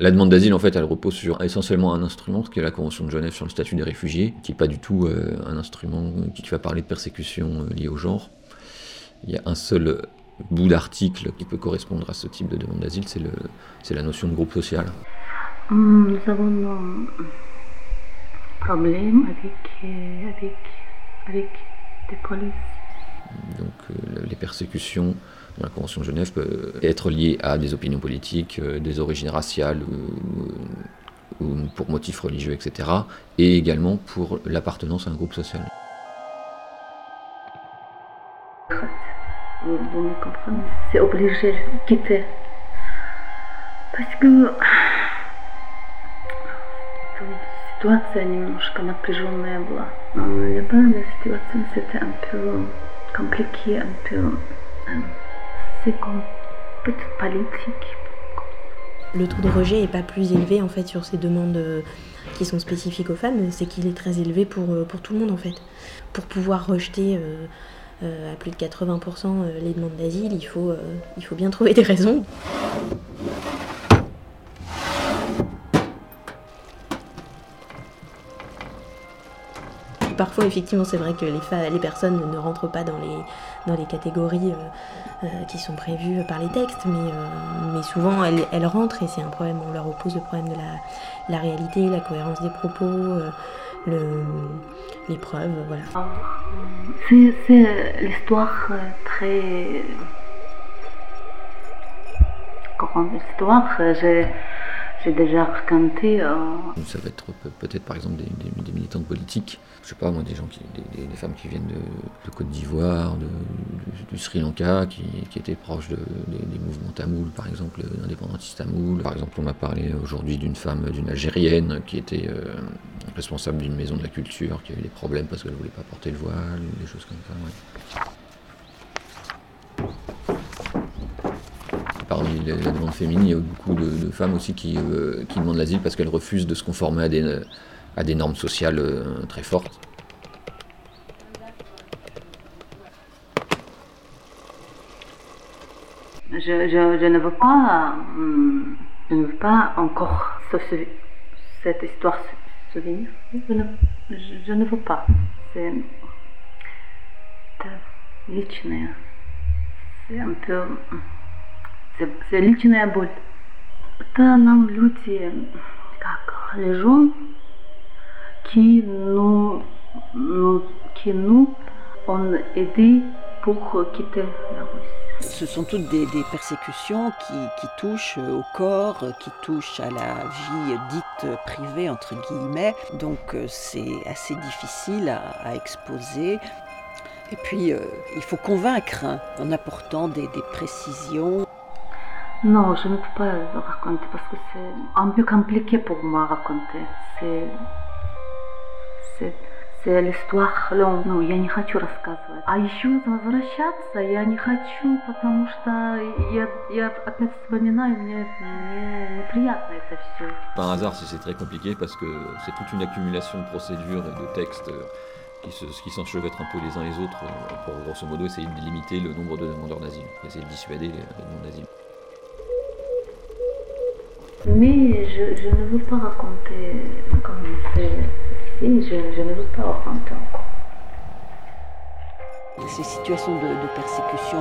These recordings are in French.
La demande d'asile, en fait, elle repose sur essentiellement un instrument, qui est la Convention de Genève sur le statut des réfugiés, qui n'est pas du tout euh, un instrument qui va parler de persécution euh, liée au genre. Il y a un seul bout d'article qui peut correspondre à ce type de demande d'asile, c'est la notion de groupe social. Nous avons un problème avec, avec, avec des polices. Donc les persécutions la Convention de Genève peut être liée à des opinions politiques, euh, des origines raciales ou, pour motifs religieux, etc. Et également pour l'appartenance à un groupe social. Vous, me comprenez C'est obligé de quitter. Parce que ситуация немножко напряженная была. Là-bas, la situation c'était un peu compliqué, un peu c'est comme petite politique. Le taux de rejet n'est pas plus élevé en fait sur ces demandes euh, qui sont spécifiques aux femmes, c'est qu'il est très élevé pour, euh, pour tout le monde en fait. Pour pouvoir rejeter euh, à plus de 80% les demandes d'asile, il il faut bien trouver des raisons. Parfois, effectivement, c'est vrai que les, personnes ne rentrent pas dans les, catégories euh, euh, qui sont prévues par les textes, mais, euh, souvent elles, rentrent et c'est un problème. On leur oppose le problème de la, réalité, la cohérence des propos, le, les preuves, voilà. C'est l'histoire très grande histoire. Déjà raconté. Ça va être peut-être par exemple des, militantes politiques, je sais pas moi, des gens qui, femmes qui viennent de, Côte d'Ivoire, du Sri Lanka, qui, étaient proches des, mouvements tamouls, par exemple, indépendantistes tamouls. Par exemple, on m'a parlé aujourd'hui d'une femme, d'une Algérienne, qui était euh, responsable d'une maison de la culture, qui avait des problèmes parce qu'elle voulait pas porter le voile, des choses comme ça. La demande féminine, il y a beaucoup de, femmes aussi euh, qui, demandent l'asile parce qu'elles refusent de se conformer à des, à des normes sociales euh, très fortes. Je, ne veux pas, hum, je ne veux pas encore cette histoire souvenir. Je ne, je, ne veux pas. C'est C'est un peu C'est личная боль. Это нам люди, как les gens qui nous, nous, qui nous ont aidés pour quitter la Russie. Ce sont toutes des, des persécutions qui, qui, touchent au corps, qui touchent à la vie dite privée, entre guillemets. Donc euh, c'est assez difficile à, à exposer. Et puis, euh, il faut convaincre hein, en apportant des, des précisions. Non, je ne peux pas le raconter parce que c'est un peu compliqué pour moi à raconter. C'est. C'est. C'est l'histoire longue. Ну, я не хочу рассказывать. А еще возвращаться я не хочу, потому что я, я опять вспоминаю, мне, мне неприятно это все. Par hasard, si c'est très compliqué parce que c'est toute une accumulation de procédures et de textes qui, se, qui s'enchevêtrent un peu les uns les autres pour grosso modo essayer de limiter le nombre de demandeurs d'asile, essayer de dissuader les demandeurs d'asile. Mais je, ne veux pas raconter comme c'est ceci, je, je, ne veux pas raconter. Ces situations de, de, persécution,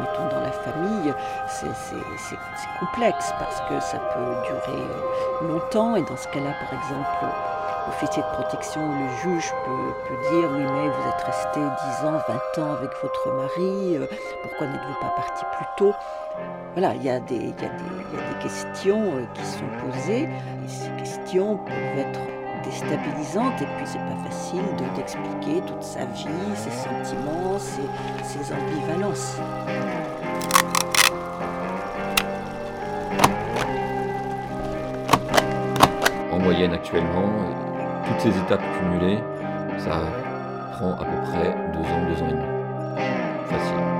mettons dans la famille, c'est complexe parce que ça peut durer longtemps et dans ce cas-là, par exemple, l'officier de protection ou le juge peut, peut, dire oui mais vous êtes resté 10 ans, 20 ans avec votre mari, euh, pourquoi n'êtes-vous pas parti plus tôt? Voilà, il y, a des, questions euh, qui sont posées et ces questions peuvent être déstabilisantes et puis c'est pas facile d'expliquer toute sa vie, ses sentiments, ses, ses ambivalences. En moyenne actuellement, toutes ces étapes cumulées, ça prend à peu près deux ans, deux ans et demi. Facile.